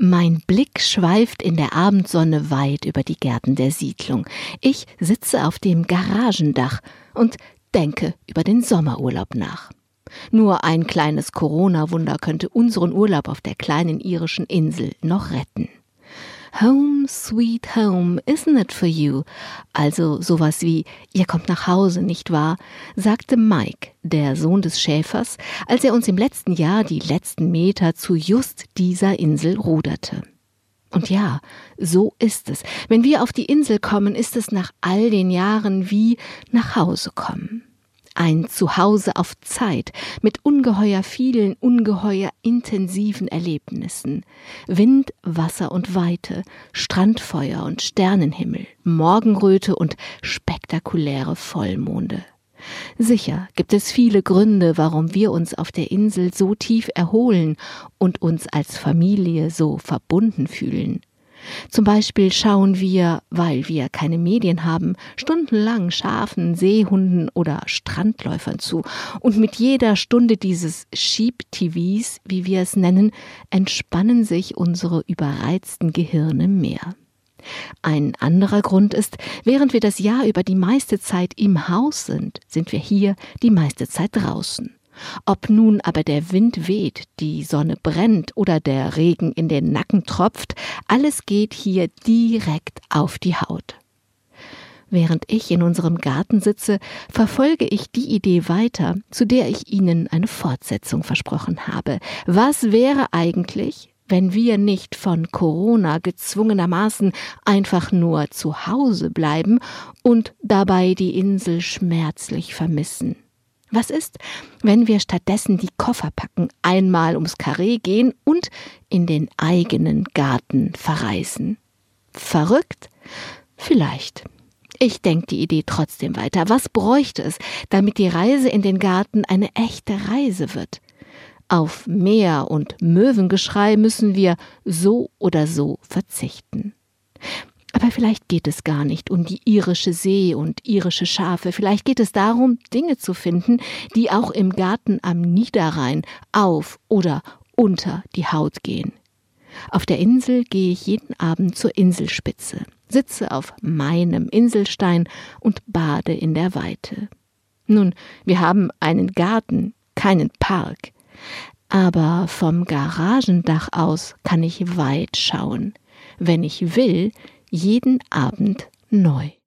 Mein Blick schweift in der Abendsonne weit über die Gärten der Siedlung. Ich sitze auf dem Garagendach und denke über den Sommerurlaub nach. Nur ein kleines Corona-Wunder könnte unseren Urlaub auf der kleinen irischen Insel noch retten. Home, sweet home, isn't it for you? Also sowas wie, ihr kommt nach Hause, nicht wahr? sagte Mike, der Sohn des Schäfers, als er uns im letzten Jahr die letzten Meter zu just dieser Insel ruderte. Und ja, so ist es. Wenn wir auf die Insel kommen, ist es nach all den Jahren wie nach Hause kommen ein Zuhause auf Zeit mit ungeheuer vielen, ungeheuer intensiven Erlebnissen. Wind, Wasser und Weite, Strandfeuer und Sternenhimmel, Morgenröte und spektakuläre Vollmonde. Sicher gibt es viele Gründe, warum wir uns auf der Insel so tief erholen und uns als Familie so verbunden fühlen. Zum Beispiel schauen wir, weil wir keine Medien haben, stundenlang Schafen, Seehunden oder Strandläufern zu. Und mit jeder Stunde dieses Sheep-TVs, wie wir es nennen, entspannen sich unsere überreizten Gehirne mehr. Ein anderer Grund ist, während wir das Jahr über die meiste Zeit im Haus sind, sind wir hier die meiste Zeit draußen. Ob nun aber der Wind weht, die Sonne brennt oder der Regen in den Nacken tropft, alles geht hier direkt auf die Haut. Während ich in unserem Garten sitze, verfolge ich die Idee weiter, zu der ich Ihnen eine Fortsetzung versprochen habe. Was wäre eigentlich, wenn wir nicht von Corona gezwungenermaßen einfach nur zu Hause bleiben und dabei die Insel schmerzlich vermissen? Was ist, wenn wir stattdessen die Koffer packen, einmal ums Karree gehen und in den eigenen Garten verreisen? Verrückt? Vielleicht. Ich denke die Idee trotzdem weiter. Was bräuchte es, damit die Reise in den Garten eine echte Reise wird? Auf Meer und Möwengeschrei müssen wir so oder so verzichten. Aber vielleicht geht es gar nicht um die irische See und irische Schafe, vielleicht geht es darum, Dinge zu finden, die auch im Garten am Niederrhein auf oder unter die Haut gehen. Auf der Insel gehe ich jeden Abend zur Inselspitze, sitze auf meinem Inselstein und bade in der Weite. Nun, wir haben einen Garten, keinen Park, aber vom Garagendach aus kann ich weit schauen. Wenn ich will, jeden Abend neu.